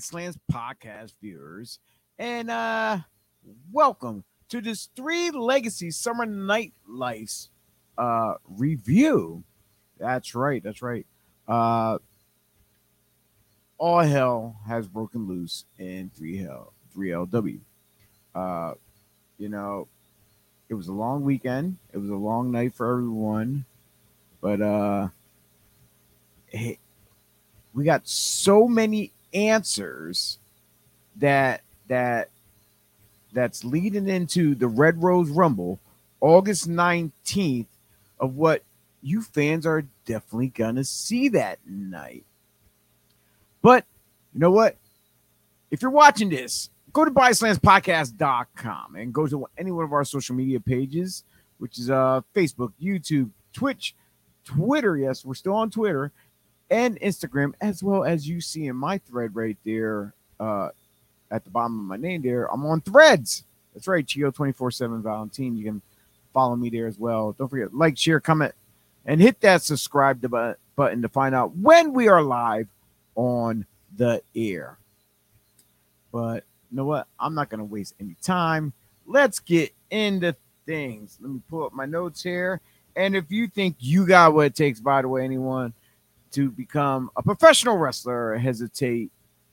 Slams podcast viewers, and uh welcome to this three legacy summer night lights uh review. That's right, that's right. Uh all hell has broken loose in three hell three LW. Uh you know, it was a long weekend, it was a long night for everyone, but uh it, we got so many answers that that that's leading into the Red Rose Rumble August 19th of what you fans are definitely gonna see that night. But you know what? If you're watching this, go to bodyslamspodcast.com and go to any one of our social media pages, which is uh Facebook, YouTube, Twitch, Twitter. Yes, we're still on Twitter and Instagram, as well as you see in my thread right there uh, at the bottom of my name there. I'm on threads. That's right, Chio 24 7 Valentine. You can follow me there as well. Don't forget, like, share, comment, and hit that subscribe to button to find out when we are live on the air. But you know what? I'm not going to waste any time. Let's get into things. Let me pull up my notes here. And if you think you got what it takes, by the way, anyone, to become a professional wrestler, hesitate.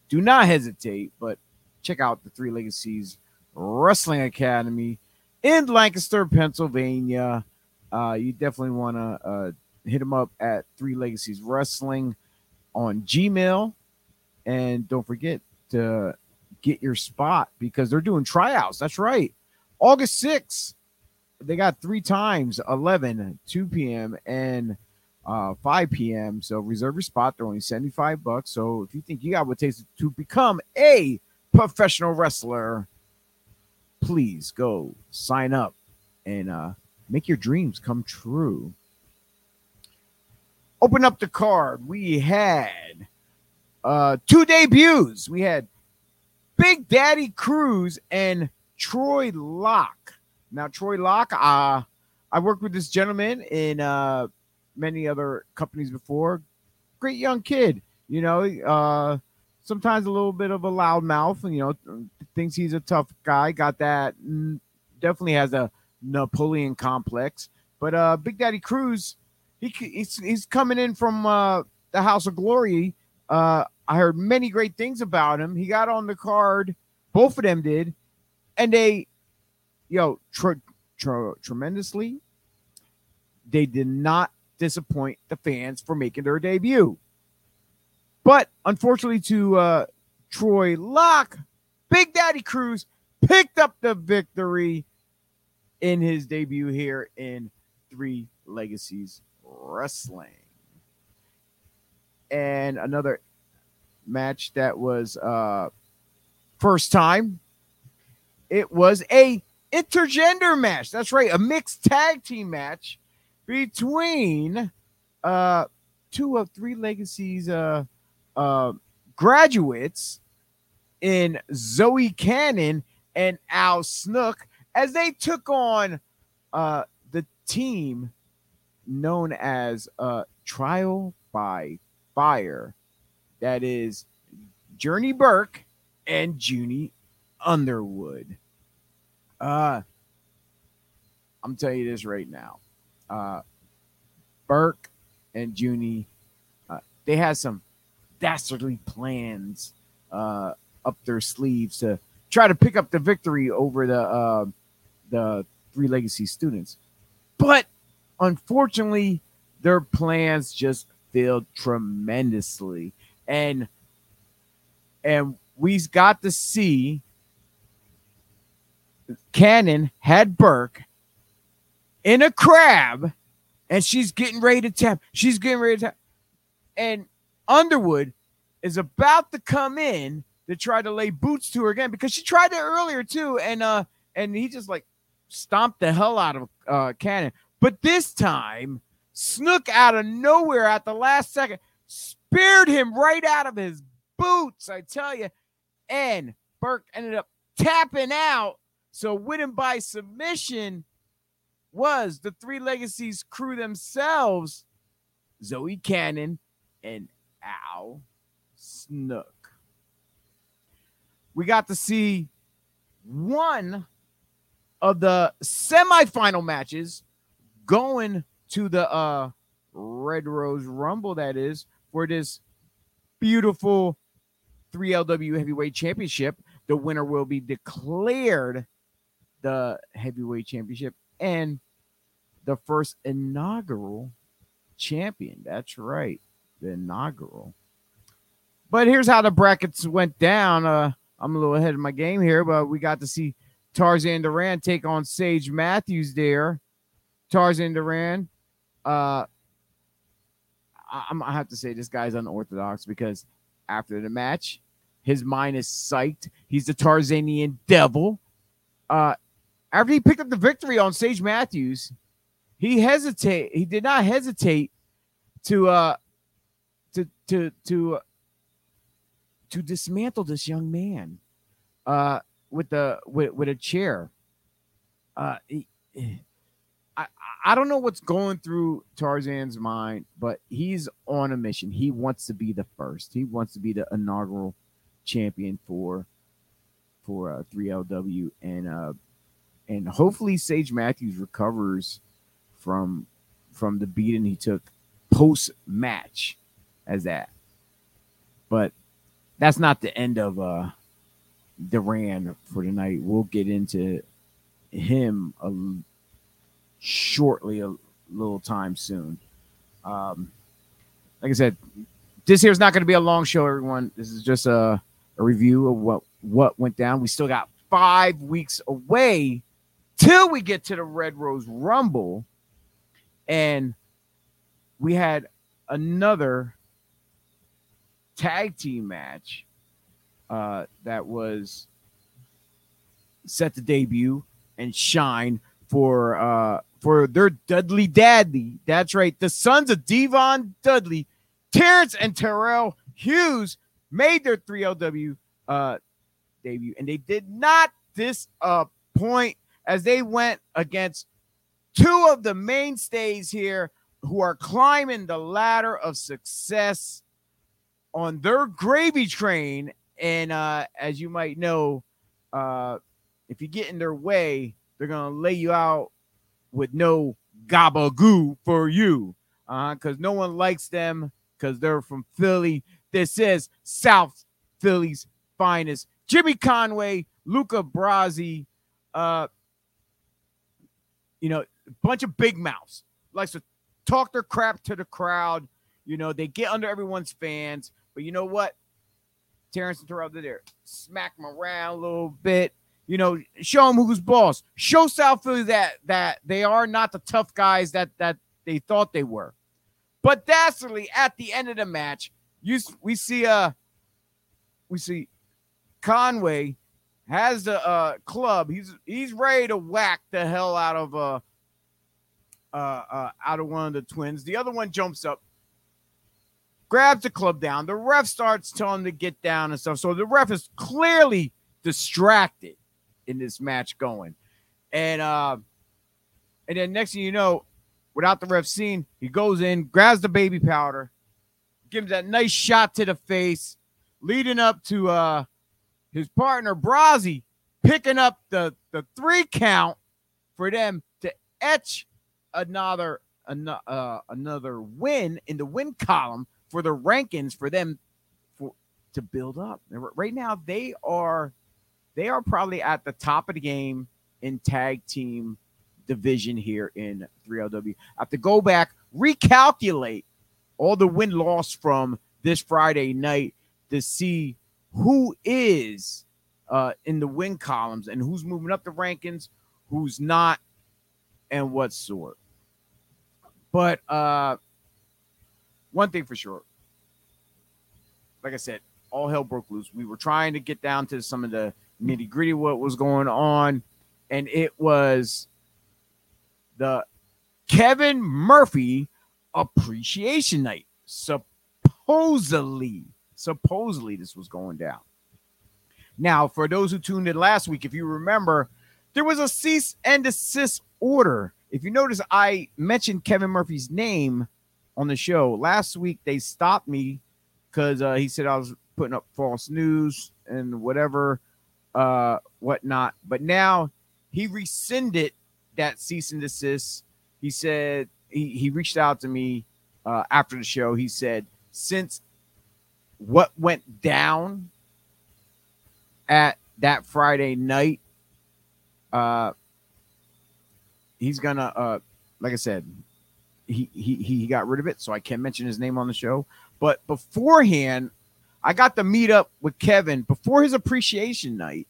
Do not hesitate, but check out the Three Legacies Wrestling Academy in Lancaster, Pennsylvania. Uh, you definitely want to uh, hit them up at Three Legacies Wrestling on Gmail. And don't forget to get your spot because they're doing tryouts. That's right. August 6th, they got three times 11, 2 p.m. and uh, 5 p.m. So reserve your spot. They're only 75 bucks. So if you think you got what it takes to become a professional wrestler, please go sign up and uh, make your dreams come true. Open up the card. We had uh, two debuts. We had Big Daddy Cruz and Troy Locke. Now, Troy Locke, uh, I worked with this gentleman in uh, many other companies before. Great young kid, you know. Uh, sometimes a little bit of a loudmouth, and, you know, thinks he's a tough guy. Got that. Mm, definitely has a Napoleon complex. But uh, Big Daddy Cruz, he, he's, he's coming in from uh, the House of Glory. Uh, I heard many great things about him. He got on the card, both of them did, and they, yo, tre- tre- tremendously. They did not disappoint the fans for making their debut. But unfortunately, to uh, Troy Locke, Big Daddy Cruz picked up the victory in his debut here in Three Legacies Wrestling. And another match that was uh first time. It was a intergender match. That's right, a mixed tag team match between uh two of three legacies uh uh graduates in Zoe Cannon and Al Snook as they took on uh the team known as uh Trial by Fire. That is Journey Burke and Junie Underwood. Uh I'm telling you this right now uh, Burke and Junie, uh, they had some dastardly plans uh, up their sleeves to try to pick up the victory over the uh, the three legacy students, but unfortunately, their plans just failed tremendously, and and we've got to see Cannon had Burke in a crab and she's getting ready to tap. She's getting ready to tap. And Underwood is about to come in to try to lay boots to her again because she tried it earlier too. And uh and he just like stomped the hell out of uh Cannon. But this time, Snook out of nowhere at the last second speared him right out of his boots, I tell you. And Burke ended up tapping out. So winning by submission was the Three Legacies crew themselves, Zoe Cannon and Al Snook. we got to see one of the semifinal matches going to the uh Red Rose Rumble that is for this beautiful 3LW Heavyweight Championship. The winner will be declared the Heavyweight Championship and the first inaugural champion. That's right, the inaugural. But here's how the brackets went down. Uh, I'm a little ahead of my game here, but we got to see Tarzan Duran take on Sage Matthews there. Tarzan Duran, uh, I, am gonna have to say this guy's unorthodox because after the match, his mind is psyched. He's the Tarzanian devil. Uh, after he picked up the victory on Sage Matthews, he hesitate. He did not hesitate to uh to to to to dismantle this young man uh with the with, with a chair. Uh, he, I I don't know what's going through Tarzan's mind, but he's on a mission. He wants to be the first. He wants to be the inaugural champion for for uh, 3LW and uh and hopefully Sage Matthews recovers from from the beating he took post match as that. But that's not the end of uh Duran for tonight. We'll get into him a, shortly, a little time soon. Um, like I said, this here is not going to be a long show, everyone. This is just a, a review of what what went down. We still got five weeks away till we get to the Red Rose Rumble, and we had another tag team match uh, that was set to debut and shine for uh, for their Dudley Daddy. That's right, the sons of D-Von Dudley, Terrence and Terrell Hughes made their 3LW uh, debut, and they did not disappoint as they went against two of the mainstays here who are climbing the ladder of success on their gravy train and uh, as you might know, uh, if you get in their way, they're gonna lay you out with no gabagoo for you, because uh, no one likes them because they're from Philly. This is South Philly's finest. Jimmy Conway, Luca Brasi, uh, you know, a bunch of big mouths likes to talk their crap to the crowd. You know, they get under everyone's fans, but you know what? Terrence and Terrell did there. Smack them around a little bit. You know, show them who's boss. Show South Philly that that they are not the tough guys that that they thought they were. But dastardly at the end of the match, you we see uh we see Conway has the uh club. He's he's ready to whack the hell out of uh uh, uh out of one of the twins. The other one jumps up, grabs the club down. The ref starts telling him to get down and stuff. So the ref is clearly distracted in this match going. And uh and then next thing you know, without the ref seeing, he goes in, grabs the baby powder, gives that nice shot to the face, leading up to uh his partner Brasi picking up the the three count for them to etch another uh, another win in the win column for the rankings for them for to build up. Right now, they are they are probably at the top of the game in tag team division here in 3LW. I have to go back, recalculate all the win loss from this Friday night to see who is uh, in the win columns and who's moving up the rankings, who's not, and what sort. But uh, one thing for sure, like I said, all hell broke loose. We were trying to get down to some of the nitty gritty what was going on, and it was the Kevin Murphy appreciation night. Supposedly, supposedly this was going down. Now, for those who tuned in last week, if you remember, there was a cease and desist order. If you notice, I mentioned Kevin Murphy's name on the show last week. They stopped me because uh, he said I was putting up false news and whatever, uh, whatnot. But now he rescinded that cease and desist. He said he, he reached out to me uh, after the show. He said, since what went down at that Friday night, uh, he's gonna, uh, like I said, he, he he got rid of it, so I can't mention his name on the show. But beforehand, I got to meet up with Kevin before his appreciation night,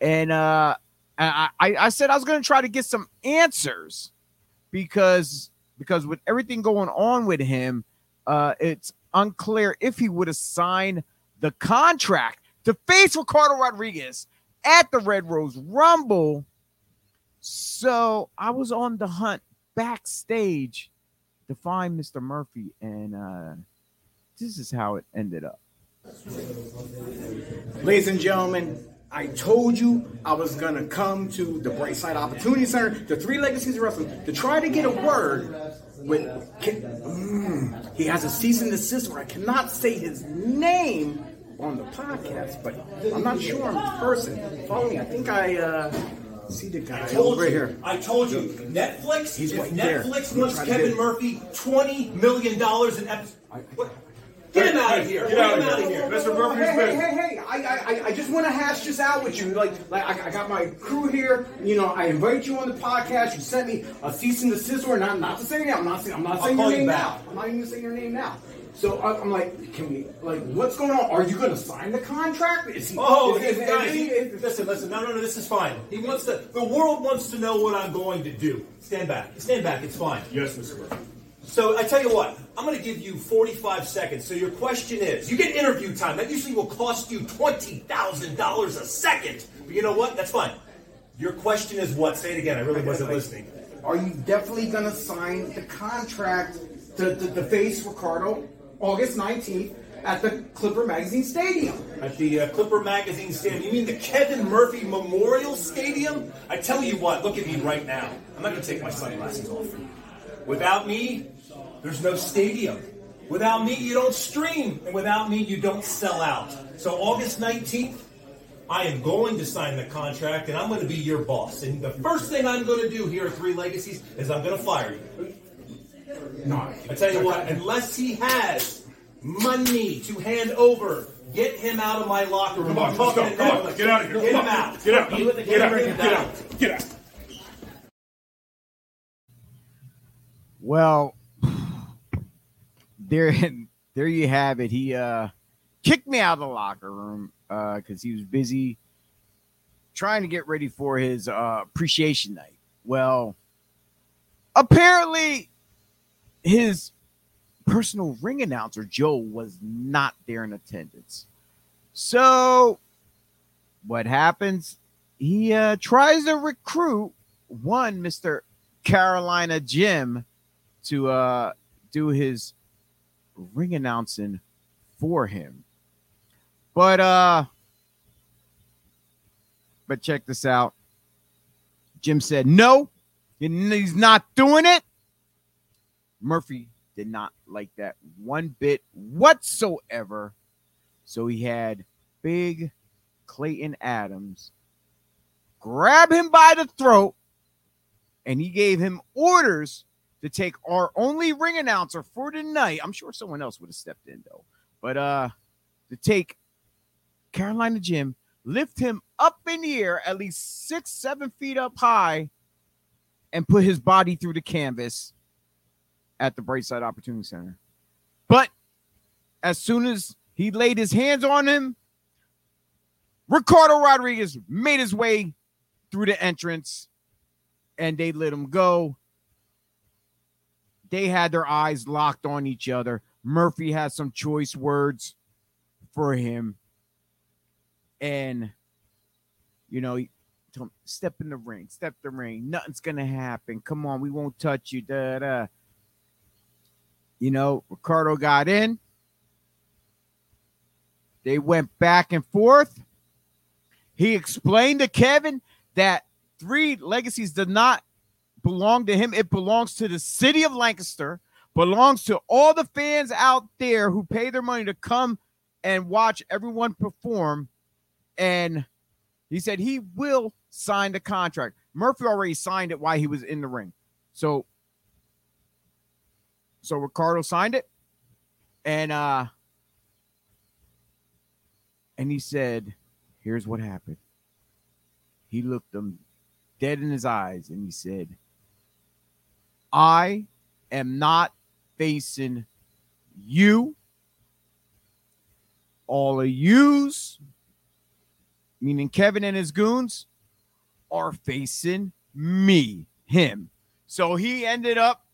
and uh, I I, said I was gonna try to get some answers because because with everything going on with him, uh, it's unclear if he would have signed the contract to face Ricardo Rodriguez at the Red Rose Rumble. So I was on the hunt backstage to find Mr. Murphy, and uh, this is how it ended up. Ladies and gentlemen, I told you I was gonna come to the Brightside Opportunity Center, the Three Legacies of Wrestling, to try to get a word with. Mm, he has a cease and desist where I cannot say his name on the podcast, but I'm not sure in person. Follow me. I think I uh, see the guy over you. here. I told you. Netflix. He's if right. Netflix I'm wants Kevin Murphy twenty million dollars in episodes. Get him out of here. Get out of here. Mr. Murphy's Hey, hey, hey, hey! I, I, I- I just want to hash this out with you. Like, like I, I got my crew here. You know, I invite you on the podcast. You sent me a cease and desist order. Not, not to say your name. I'm not saying. I'm not saying your name back. now. I'm not even saying your name now. So I- I'm like, can we? Like, what's going on? Are you going to sign the contract? Is he? Oh, is, is- guy, is he- he- is- listen, listen. No, no, no. This is fine. He wants to. The world wants to know what I'm going to do. Stand back. Stand back. It's fine. Yes, Mr. Murphy. So I tell you what. I'm going to give you 45 seconds. So your question is, you get interview time. That usually will cost you twenty thousand dollars a second. But you know what? That's fine. Your question is what? Say it again. I really wasn't listening. Are you definitely going to sign the contract to, to, to face Ricardo August 19th at the Clipper Magazine Stadium? At the uh, Clipper Magazine Stadium. You mean the Kevin Murphy Memorial Stadium? I tell you what, look at me right now. I'm not going to take my sunglasses off. Without me, there's no stadium. Without me, you don't stream. And without me, you don't sell out. So August 19th, I am going to sign the contract and I'm going to be your boss. And the first thing I'm going to do here at Three Legacies is I'm going to fire you. No. I tell you what, unless he has money to hand over, get him out of my locker room. Come on, I'm let's go. Come on, get out of here. Get Come him on. out. Get out. Be Get out. Get out. Get out. Well, there, there you have it. He uh, kicked me out of the locker room because he was busy trying to get ready for his uh, appreciation night. Well, apparently, his personal ring announcer Joe was not there in attendance. So, what happens? He uh, tries to recruit one Mister Carolina Jim to uh do his ring announcing for him. But uh but check this out. Jim said no, he's not doing it. Murphy did not like that one bit whatsoever. So he had big Clayton Adams grab him by the throat and he gave him orders to take our only ring announcer for tonight. I'm sure someone else would have stepped in though, but uh, to take Carolina Jim, lift him up in the air at least six, seven feet up high, and put his body through the canvas at the Brightside Opportunity Center. But as soon as he laid his hands on him, Ricardo Rodriguez made his way through the entrance and they let him go. They had their eyes locked on each other. Murphy had some choice words for him. And, you know, him, step in the ring, step the ring. Nothing's going to happen. Come on, we won't touch you. Da, da. You know, Ricardo got in. They went back and forth. He explained to Kevin that three legacies did not belong to him. It belongs to the city of Lancaster, belongs to all the fans out there who pay their money to come and watch everyone perform. And he said he will sign the contract. Murphy already signed it while he was in the ring. So so Ricardo signed it. And uh and he said, here's what happened. He looked them dead in his eyes and he said, I am not facing you. All of yous, meaning Kevin and his goons, are facing me, him. So he ended up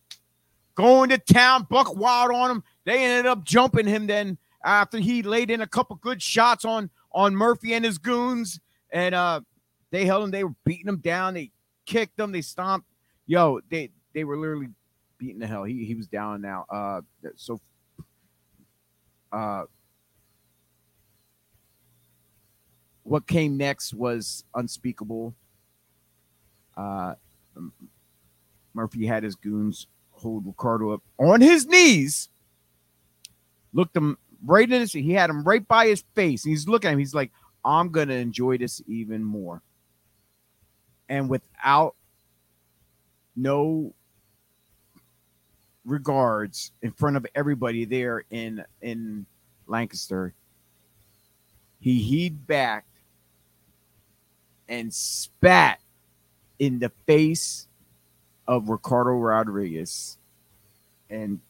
going to town, buck wild on him. They ended up jumping him then after he laid in a couple good shots on on Murphy and his goons. And uh they held him, they were beating him down, they kicked him, they stomped. Yo, they they were literally beating the hell. He he was down now. Uh so uh what came next was unspeakable. Uh Murphy had his goons hold Ricardo up on his knees, looked him right in his he had him right by his face. He's looking at him, he's like, I'm gonna enjoy this even more. And without no regards in front of everybody there in in Lancaster, he heaved back and spat in the face of Ricardo Rodriguez. And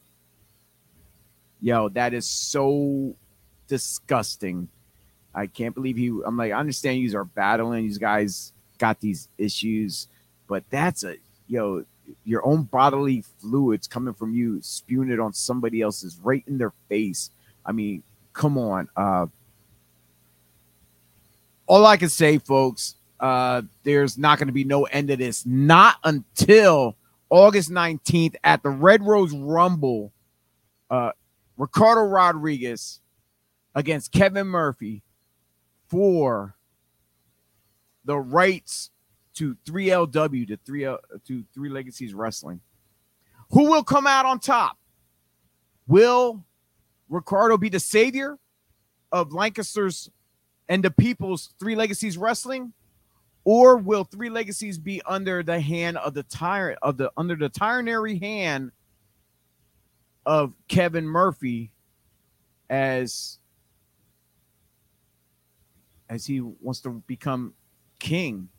yo, that is so disgusting. I can't believe he. I'm like, I understand you are battling. These guys got these issues, but that's a yo, your own bodily fluids coming from you, spewing it on somebody else's right in their face. I mean, come on. Uh, all I can say, folks, uh, there's not going to be no end to this. Not until August 19th at the Red Rose Rumble. Uh, Ricardo Rodriguez against Kevin Murphy for the rights to 3LW to 3 uh, to 3 Legacies Wrestling. Who will come out on top? Will Ricardo be the savior of Lancaster's and the people's Three Legacies Wrestling? or will three legacies be under the hand of the tyrant of the under the tyrannary hand of Kevin Murphy as as he wants to become king,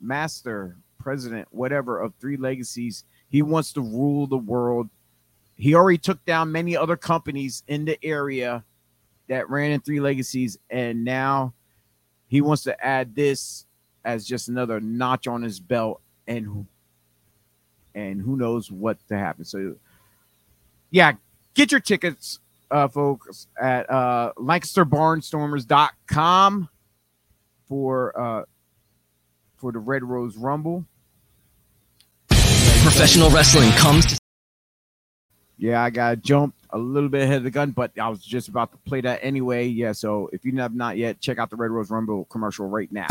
master, president, whatever of three legacies. He wants to rule the world. He already took down many other companies in the area that ran in three legacies, and now he wants to add this as just another notch on his belt, and and who knows what to happen. So, yeah, get your tickets, uh, folks, at uh, LancasterBarnstormers.com for uh, for the Red Rose Rumble. Professional wrestling comes to Yeah, I got jumped a little bit ahead of the gun, but I was just about to play that anyway. Yeah, so if you have not yet, check out the Red Rose Rumble commercial right now.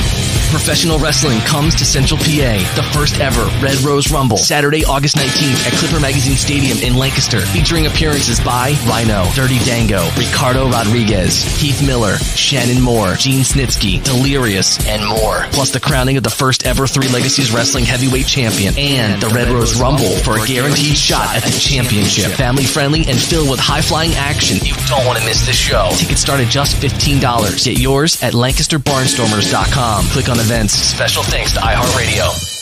Professional wrestling comes to Central PA. The first ever Red Rose Rumble, Saturday, August 19th at Clipper Magazine Stadium in Lancaster, featuring appearances by Rhino, Dirty Dango, Ricardo Rodriguez, Keith Miller, Shannon Moore, Gene Snitsky, Delirious, and more. Plus the crowning of the first ever Three Legacies Wrestling Heavyweight Champion and the Red Rose Rumble for a guaranteed shot at the championship. Family friendly and filled with high flying action. You don't want to miss this show. Tickets start at just $15. Get yours at LancasterBarnstormers.com. Click on events. Special thanks to iHeartRadio.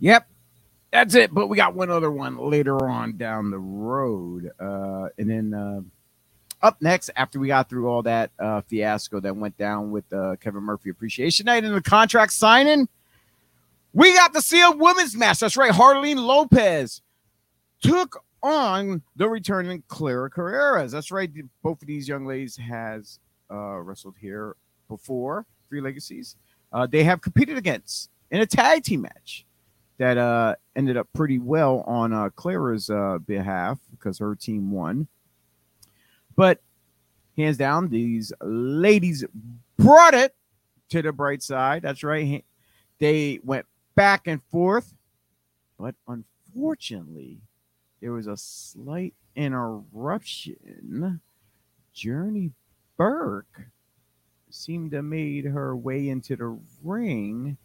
Yep, that's it. But we got one other one later on down the road. Uh, and then uh, up next, after we got through all that uh, fiasco that went down with uh, Kevin Murphy Appreciation Night and the contract signing, we got to see a women's match. That's right. Harleen Lopez took on the returning Clara Carreras. That's right. Both of these young ladies has uh, wrestled here before, Three Legacies. Uh, they have competed against in a tag team match that uh, ended up pretty well on uh, Clara's uh, behalf because her team won. But hands down, these ladies brought it to the bright side. That's right. They went back and forth, but unfortunately, there was a slight interruption. Journey Burke seemed to made her way into the ring,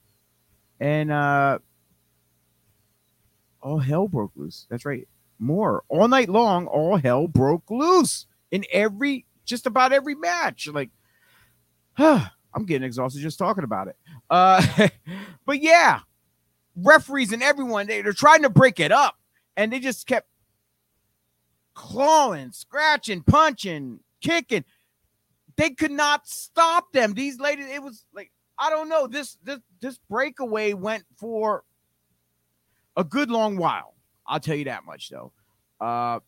and uh, all hell broke loose. That's right. More all night long, all hell broke loose in every just about every match. Like, huh, I'm getting exhausted just talking about it. Uh, but yeah, referees and everyone they, they're trying to break it up, and they just kept clawing, scratching, punching, kicking. They could not stop them. These ladies, it was like I don't know. This this this breakaway went for a good long while. I'll tell you that much though. Uh,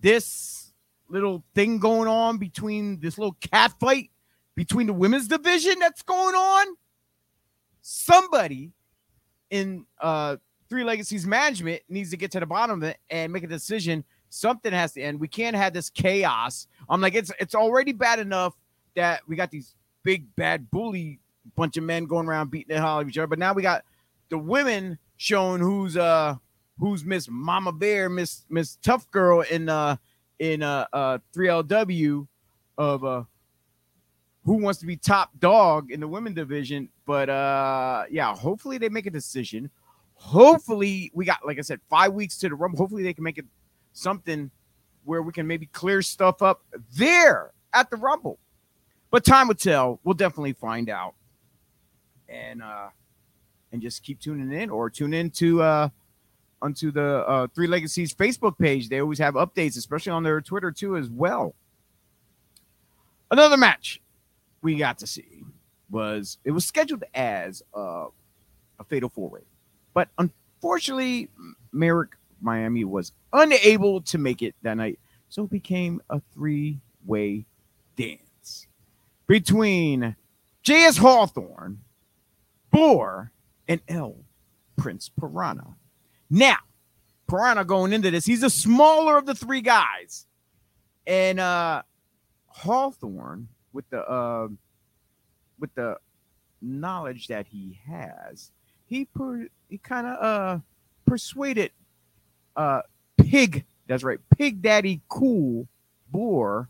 this little thing going on between this little cat fight between the women's division that's going on. Somebody in uh Three Legacies management needs to get to the bottom of it and make a decision. Something has to end. We can't have this chaos. I'm like, it's it's already bad enough that we got these big bad bully bunch of men going around beating the hell out of each other, but now we got the women showing who's uh who's Miss Mama Bear, Miss Miss Tough Girl in uh in uh uh 3LW of uh who wants to be top dog in the women division. But uh yeah, hopefully they make a decision. Hopefully we got like I said, five weeks to the rumble. Hopefully they can make it something where we can maybe clear stuff up there at the rumble. But time will tell. We'll definitely find out. And uh and just keep tuning in or tune in to uh onto the uh Three Legacies Facebook page. They always have updates, especially on their Twitter too, as well. Another match we got to see was it was scheduled as uh, a fatal four way, but unfortunately, Merrick Miami was unable to make it that night, so it became a three way dance between J.S. Hawthorne, Boar, and L. Prince Piranha. Now, Piranha going into this, he's the smaller of the three guys. And uh Hawthorne with the uh with the knowledge that he has, he per, he kind of uh persuaded uh Pig, that's right, Pig Daddy Cool Boar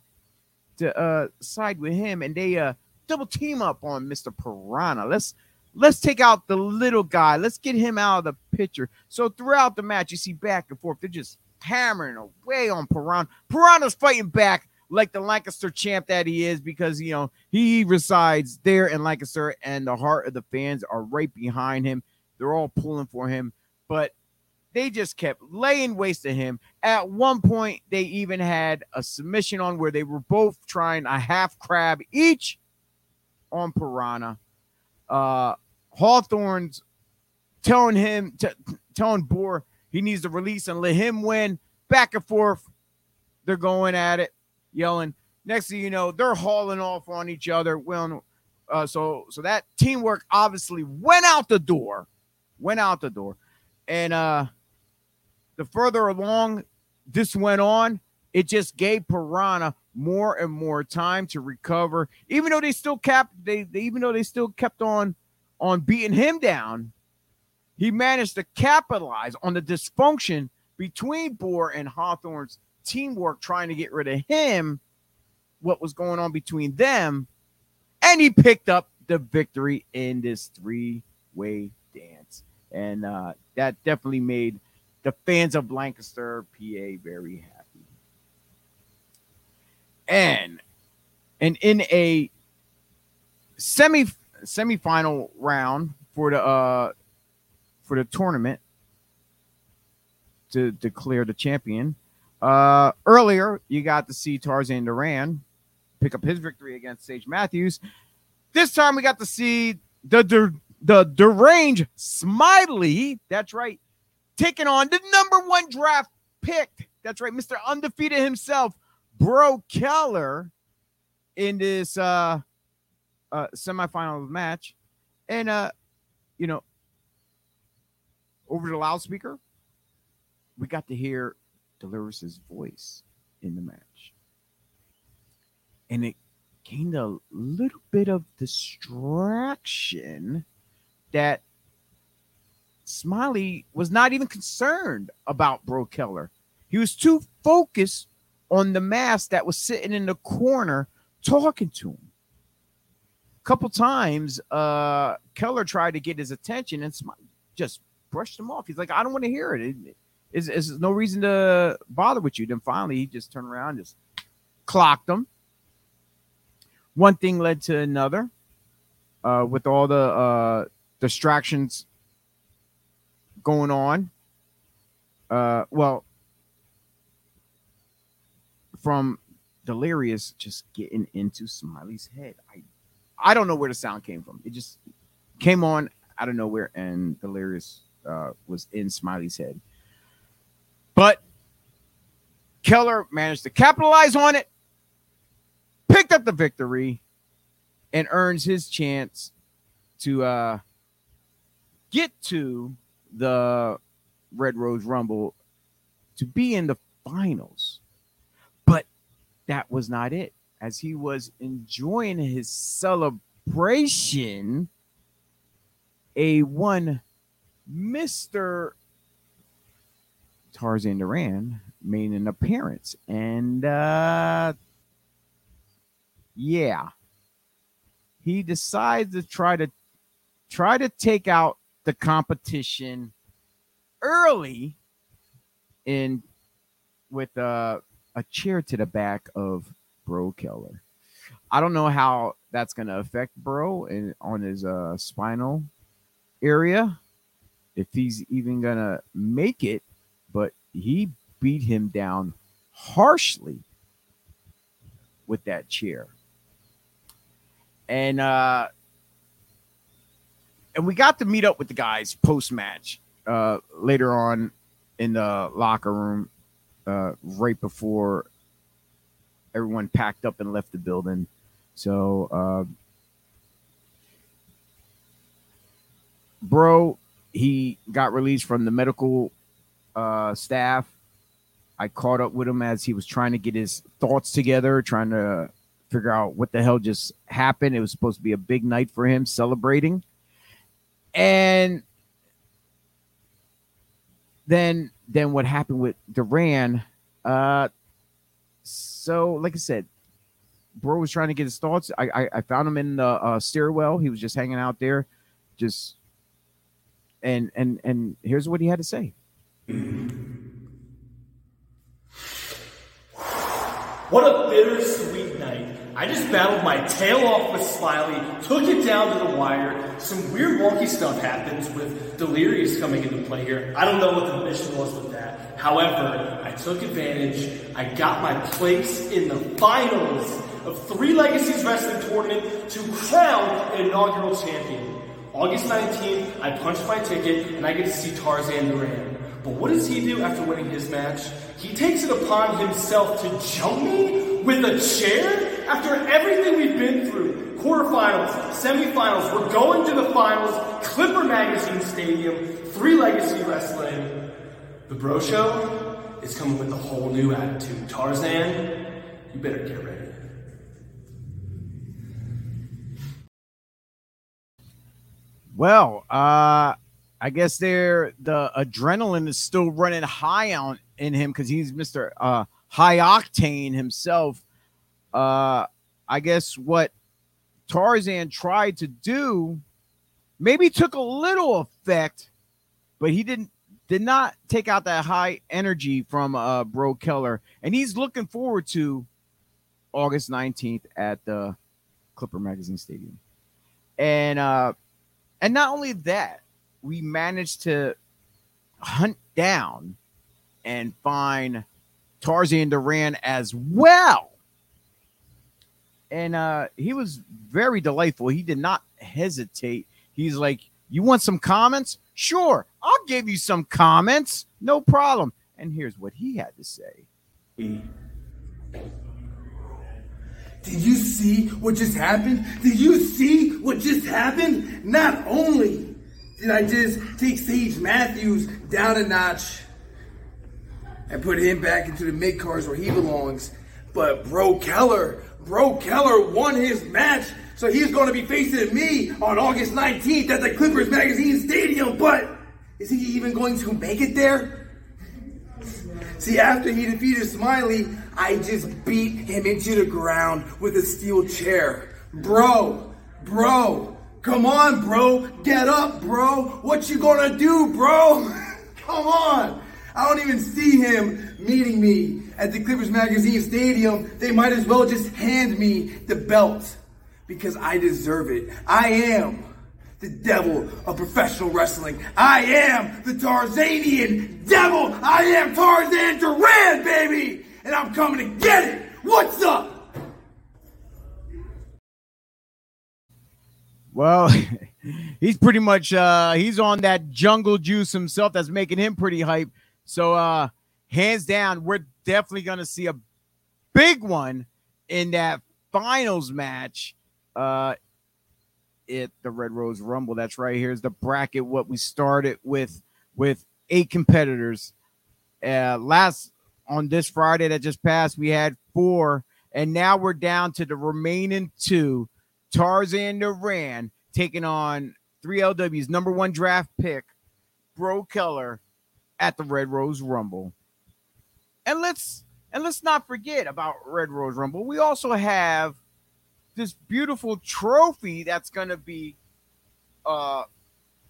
to uh side with him and they uh double team up on Mr. Piranha. Let's let's take out the little guy. Let's get him out of the picture. So throughout the match, you see back and forth. They're just hammering away on Piranha. Piranha's fighting back like the Lancaster champ that he is because you know he resides there in Lancaster and the heart of the fans are right behind him. They're all pulling for him, but they just kept laying waste to him. At one point, they even had a submission on where they were both trying a half crab each on Piranha. Uh, Hawthorne's telling him, t- telling Boar he needs to release and let him win. Back and forth, they're going at it, yelling. Next thing you know, they're hauling off on each other. Well, uh, so so that teamwork obviously went out the door, went out the door, and uh, the further along this went on, it just gave Piranha more and more time to recover. Even though they still kept they, they even though they still kept on on beating him down, he managed to capitalize on the dysfunction between Boar and Hawthorne's teamwork trying to get rid of him, what was going on between them, and he picked up the victory in this three-way dance. And uh, that definitely made the fans of Lancaster, PA, very happy. And and in a semi semifinal round for the uh for the tournament to declare the champion. Uh earlier you got to see Tarzan Duran pick up his victory against Sage Matthews. This time we got to see the the, the deranged Smiley, that's right, taking on the number one draft pick. That's right, Mr. Undefeated himself, Bro Keller, in this uh uh semifinal match. And uh, you know, over the loudspeaker, we got to hear Delirious' voice in the match. And it gained a little bit of distraction that Smiley was not even concerned about Bro Keller. He was too focused on the mask that was sitting in the corner talking to him. A couple times, uh, Keller tried to get his attention and Smiley just brushed him off. He's like, I don't want to hear it. it is no reason to bother with you. Then finally, he just turned around, just clocked him. One thing led to another. Uh, with all the uh, distractions going on. Uh, well, from Delirious just getting into Smiley's head. I I don't know where the sound came from. It just came on out of nowhere, and Delirious uh, was in Smiley's head. But Keller managed to capitalize on it, picked up the victory, and earns his chance to uh, get to the Red Rose Rumble to be in the finals. But that was not it. As he was enjoying his celebration, a one Mr. Tarzan Duran made an appearance. And uh yeah. He decides to try to try to take out the competition early in with uh, a chair to the back of Bro Keller. I don't know how that's going to affect Bro and on his uh, spinal area, if he's even going to make it, but he beat him down harshly with that chair. And uh and we got to meet up with the guys post match uh, later on in the locker room, uh, right before everyone packed up and left the building. So, uh, bro, he got released from the medical uh, staff. I caught up with him as he was trying to get his thoughts together, trying to figure out what the hell just happened. It was supposed to be a big night for him celebrating. And then then what happened with Duran? Uh, so like I said, bro was trying to get his thoughts. I I, I found him in the uh, stairwell. He was just hanging out there, just and and and here's what he had to say. What a bittersweet. I just battled my tail off with Smiley, took it down to the wire. Some weird wonky stuff happens with Delirious coming into play here. I don't know what the mission was with that. However, I took advantage. I got my place in the finals of Three Legacies Wrestling Tournament to crown an inaugural champion. August 19th, I punched my ticket and I get to see Tarzan Duran. But what does he do after winning his match? He takes it upon himself to jump me with a chair? After everything we've been through, quarterfinals, semifinals, we're going to the finals, Clipper Magazine Stadium, Three Legacy Wrestling. The Bro Show is coming with a whole new attitude. Tarzan, you better get ready. Well, uh, I guess there the adrenaline is still running high on in him because he's Mister uh, High Octane himself. Uh, I guess what Tarzan tried to do maybe took a little effect, but he didn't did not take out that high energy from uh, Bro Keller, and he's looking forward to August nineteenth at the Clipper Magazine Stadium, and uh, and not only that, we managed to hunt down and find Tarzan Duran as well. And uh, he was very delightful. He did not hesitate. He's like, You want some comments? Sure, I'll give you some comments. No problem. And here's what he had to say. Did you see what just happened? Did you see what just happened? Not only did I just take Sage Matthews down a notch and put him back into the mid cards where he belongs, but Bro Keller, Bro Keller won his match, so he's going to be facing me on August 19th at the Clippers Magazine Stadium. But Is he even going to make it there? See, after he defeated Smiley, I just beat him into the ground with a steel chair. Bro, bro, come on, bro. Get up, bro. What you gonna do, bro? come on. I don't even see him meeting me at the Clippers Magazine Stadium. They might as well just hand me the belt because I deserve it. I am the devil of professional wrestling. I am the Tarzanian devil. I am Tarzan Duran, baby. And I'm coming to get it. What's up? Well, he's pretty much uh he's on that jungle juice himself that's making him pretty hype. So uh hands down, we're definitely gonna see a big one in that finals match uh at the Red Rose Rumble. That's right. Here's the bracket what we started with with eight competitors. Uh last on this Friday that just passed, we had four, and now we're down to the remaining two. Tarzan Duran taking on 3LW's number one draft pick, Bro Keller, at the Red Rose Rumble. And let's and let's not forget about Red Rose Rumble. We also have this beautiful trophy that's gonna be uh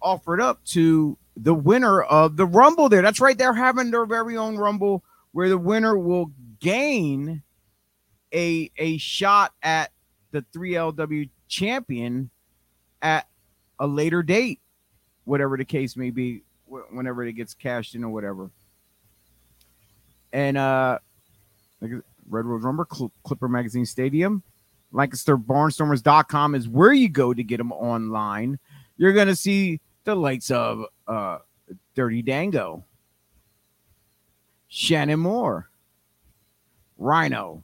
offered up to the winner of the Rumble there. That's right, they're having their very own Rumble where the winner will gain a a shot at the 3LW champion at a later date, whatever the case may be, whenever it gets cashed in or whatever. And uh, like Red Rose Rumble, Cl- Clipper Magazine Stadium, LancasterBarnstormers.com is where you go to get them online. You're gonna see the likes of uh, Dirty Dango, Shannon Moore, Rhino,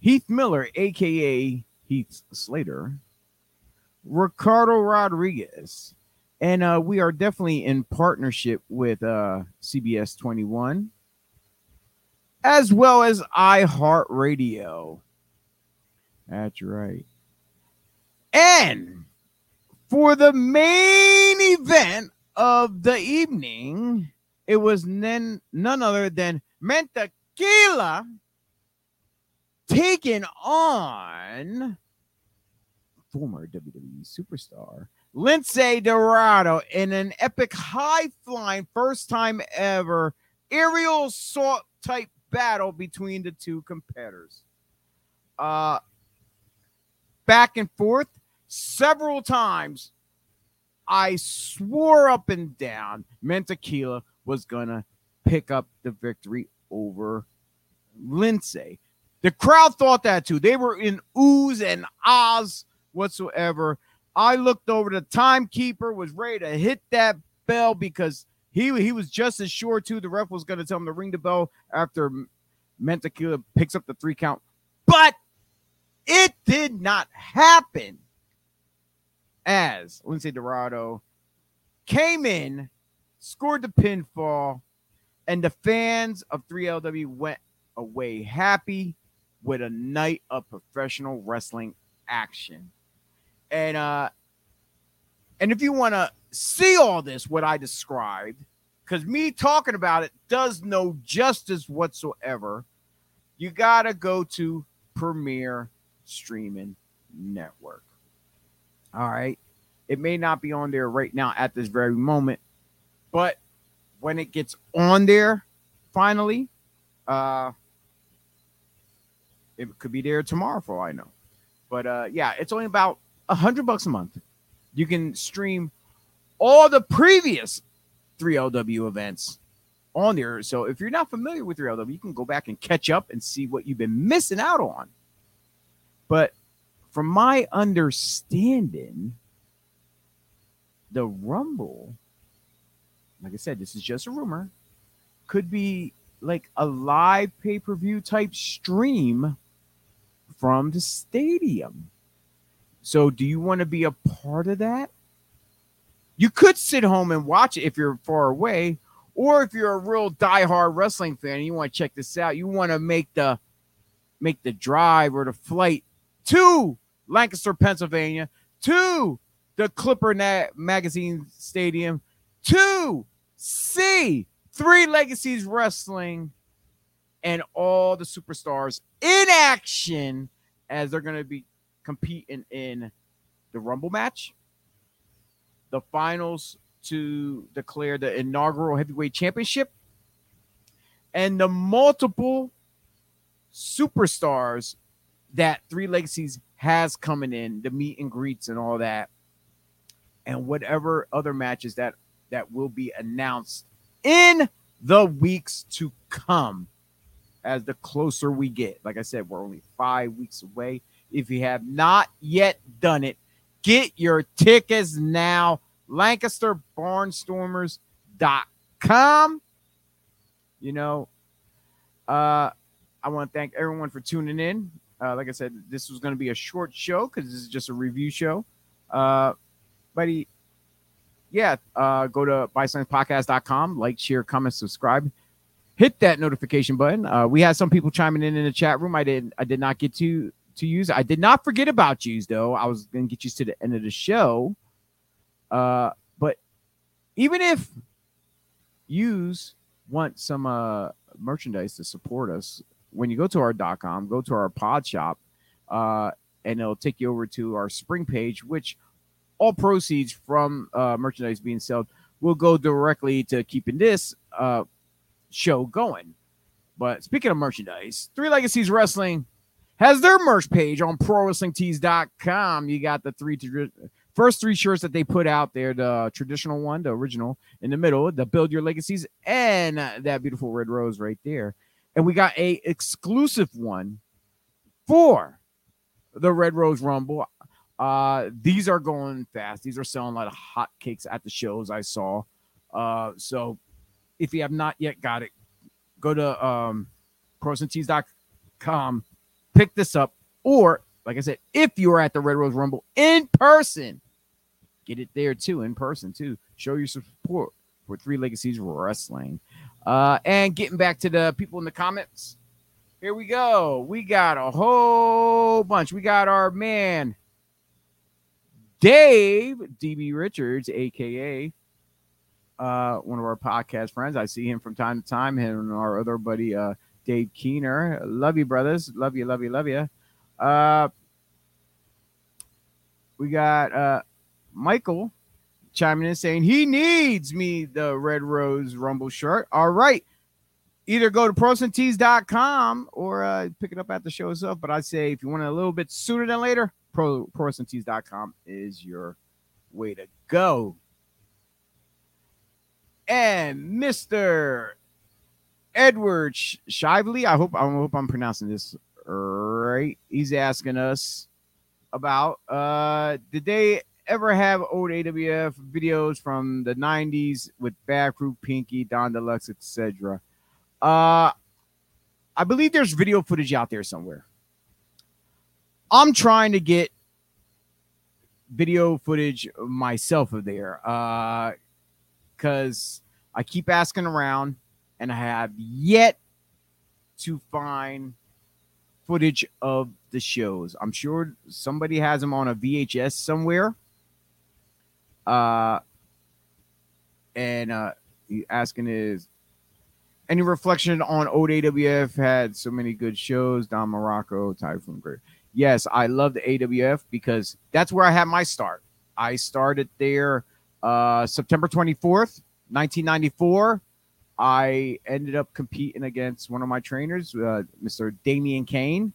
Heath Miller, aka Heath Slater, Ricardo Rodriguez, and uh, we are definitely in partnership with uh, CBS 21 as well as iHeartRadio. That's right. And for the main event of the evening, it was none, none other than Mentaquila taking on former WWE superstar Lince Dorado in an epic high flying, first time ever aerial assault type battle between the two competitors. Uh, back and forth several times. I swore up and down Mentaquila was gonna pick up the victory over Lince. The crowd thought that too. They were in oohs and ahs whatsoever. I looked over. The timekeeper was ready to hit that bell because he he was just as sure too. The ref was going to tell him to ring the bell after Mentaquila picks up the three count, but it did not happen. As Lince Dorado came in, scored the pinfall, and the fans of 3LW went away happy with a night of professional wrestling action. And uh and if you want to see all this what I described cuz me talking about it does no justice whatsoever, you got to go to Premier Streaming Network. All right. It may not be on there right now at this very moment, but when it gets on there finally, uh it could be there tomorrow for all I know. But uh yeah, it's only about a hundred bucks a month. You can stream all the previous 3LW events on there. So if you're not familiar with 3LW, you can go back and catch up and see what you've been missing out on. But from my understanding, the Rumble, like I said, this is just a rumor, could be like a live pay per view type stream from the stadium. So, do you want to be a part of that? You could sit home and watch it if you're far away, or if you're a real diehard wrestling fan and you want to check this out, you want to make the make the drive or the flight to Lancaster, Pennsylvania, to the Clipper Na- Magazine Stadium, to see Three Legacies Wrestling and all the superstars in action as they're going to be competing in the Rumble match, the finals to declare the inaugural heavyweight championship, and the multiple superstars that Three Legacies has coming in, the meet and greets and all that, and whatever other matches that that will be announced in the weeks to come as the closer we get. Like I said, we're only five weeks away. If you have not yet done it, get your tickets now. LancasterBarnstormers.com. You know, uh, I want to thank everyone for tuning in. Uh, like I said, this was going to be a short show because this is just a review show. Uh, he, yeah, uh, go to BodySlamsPodcast.com, like, share, comment, subscribe, hit that notification button. Uh, we had some people chiming in in the chat room. I didn't, I did not get to to use. I did not forget about yous though. I was going to get you to the end of the show. Uh, but even if yous want some uh merchandise to support us, when you go to our .com, go to our pod shop, uh, and it'll take you over to our spring page, which all proceeds from uh, merchandise being sold will go directly to keeping this uh, show going. But speaking of merchandise, Three Legacies Wrestling has their merch page on ProWrestlingTees.com. You got the three first three shirts that they put out there the traditional one, the original in the middle, the Build Your Legacies, and that beautiful red rose right there. And we got a exclusive one for the Red Rose Rumble. Uh, these are going fast. These are selling like hotcakes at the shows I saw. Uh, so if you have not yet got it, go to um, ProWrestlingTees.com, pick this up, or like I said, if you are at the Red Rose Rumble in person, get it there too, in person too. Show your support for Three Legacies Wrestling. Uh, and getting back to the people in the comments, here we go. We got a whole bunch. We got our man Dave DB Richards, aka uh, one of our podcast friends. I see him from time to time. Him and our other buddy uh, Dave Keener. Love you, brothers. Love you, love you, love you. Uh, we got uh, Michael chiming in saying he needs me the Red Rose Rumble shirt. All right. Either go to ProWrestlingTees.com or uh, pick it up at the show itself. But I say if you want it a little bit sooner than later, pro ProWrestlingTees.com is your way to go. And Mr. Edward Shively, I hope I hope I'm pronouncing this right. He's asking us about uh did they ever have old AWF videos from the 90s with Bad Crew, Pinky, Don Deluxe, etc. Uh I believe there's video footage out there somewhere. I'm trying to get video footage myself of there. Uh because I keep asking around and I have yet to find footage of the shows. I'm sure somebody has them on a VHS somewhere. Uh, and uh, asking is any reflection on old AWF had so many good shows. Don Morocco, Typhoon Great. Yes, I love the AWF because that's where I had my start. I started there uh, September 24th, 1994. I ended up competing against one of my trainers, uh, Mr. Damian Kane,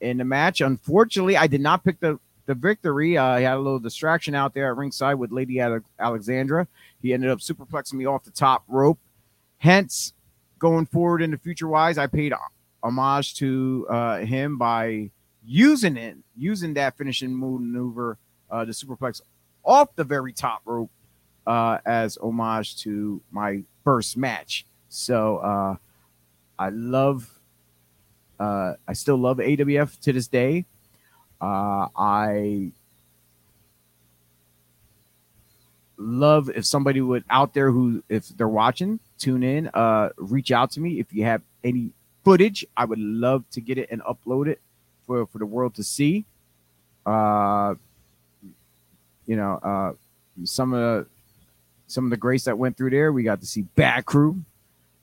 in the match. Unfortunately, I did not pick the, the victory. Uh, I had a little distraction out there at ringside with Lady Alexandra. He ended up superplexing me off the top rope. Hence, going forward in the future wise, I paid homage to uh, him by using it, using that finishing maneuver, uh, the superplex off the very top rope uh, as homage to my first match. So uh, I love, uh, I still love AWF to this day. Uh, I love if somebody would out there who, if they're watching, tune in, uh, reach out to me. If you have any footage, I would love to get it and upload it for, for the world to see. Uh, you know, uh, some of some of the greats that went through there. We got to see Bad Crew,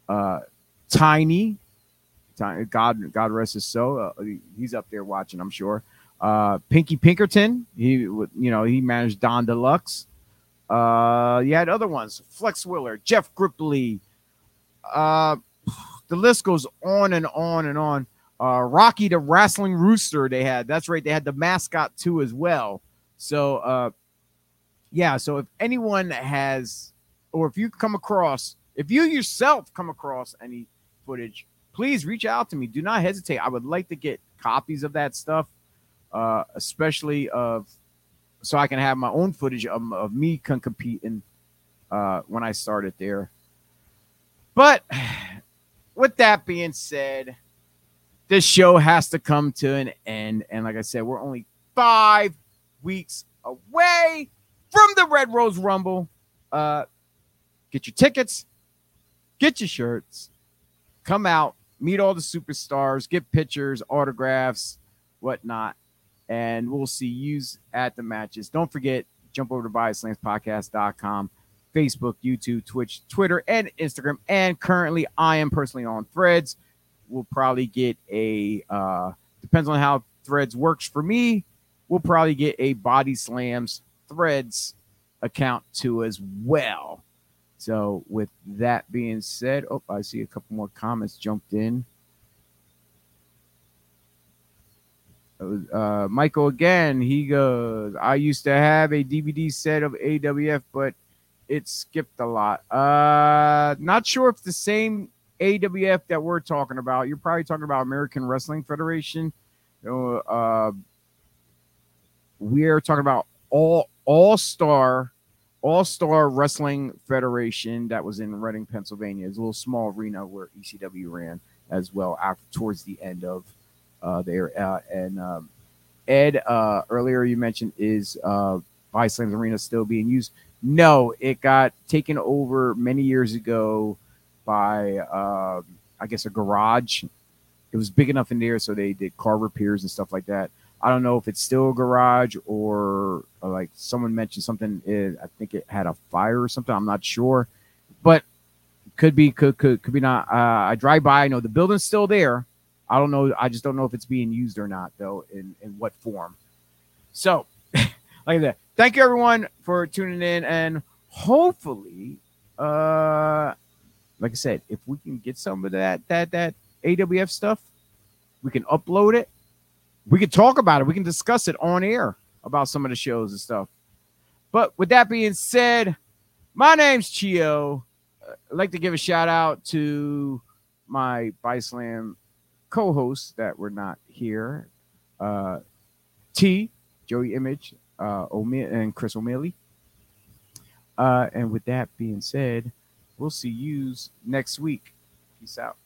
uh, Tiny, Tiny, God, God rest his soul. Uh, he's up there watching, I'm sure. Uh, Pinky Pinkerton, he, you know, he managed Don Deluxe. Uh, you had other ones, Flex Willer, Jeff Gripley. Uh, the list goes on and on and on. Uh, Rocky the Wrestling Rooster, they had. That's right, they had the mascot too as well. So, uh, yeah. So if anyone has, or if you come across, if you yourself come across any footage, please reach out to me. Do not hesitate. I would like to get copies of that stuff, uh, especially of so I can have my own footage of, of me competing uh, when I started there. But with that being said, this show has to come to an end. And like I said, we're only five weeks away from the Red Rose Rumble. Uh, get your tickets, get your shirts, come out, meet all the superstars, get pictures, autographs, whatnot, and we'll see you at the matches. Don't forget, jump over to BodySlamsPodcast.com, Facebook, YouTube, Twitch, Twitter, and Instagram. And currently, I am personally on Threads. We'll probably get a uh, depends on how Threads works for me. We'll probably get a Body Slams Threads account too as well. So with that being said, oh, I see a couple more comments jumped in. Uh, Michael again, he goes, I used to have a DVD set of AWF, but it skipped a lot. Uh, not sure if the same AWF that we're talking about. You're probably talking about American Wrestling Federation. Uh, we're talking about all All Star All Star Wrestling Federation that was in Reading, Pennsylvania. It's a little small arena where ECW ran as well after towards the end of uh, there. Uh, and um, Ed, uh, earlier you mentioned is uh, Slams Arena still being used? No, it got taken over many years ago by, uh, I guess, a garage. It was big enough in there, so they did car repairs and stuff like that. I don't know if it's still a garage or, like someone mentioned something. I think it had a fire or something. I'm not sure, but could be, could could could be not. Uh, I drive by. I know the building's still there. I don't know. I just don't know if it's being used or not, though. In in what form? So, like that. Thank you everyone for tuning in, and hopefully, uh, like I said, if we can get some of that that that AWF stuff, we can upload it. We can talk about it. We can discuss it on air about some of the shows and stuff. But with that being said, my name's Chio. I'd like to give a shout out to my Bislam co-hosts that were not here. Uh, T, Joey Image, uh, O'Me- and Chris O'Mealy. Uh, and with that being said, we'll see you next week. Peace out.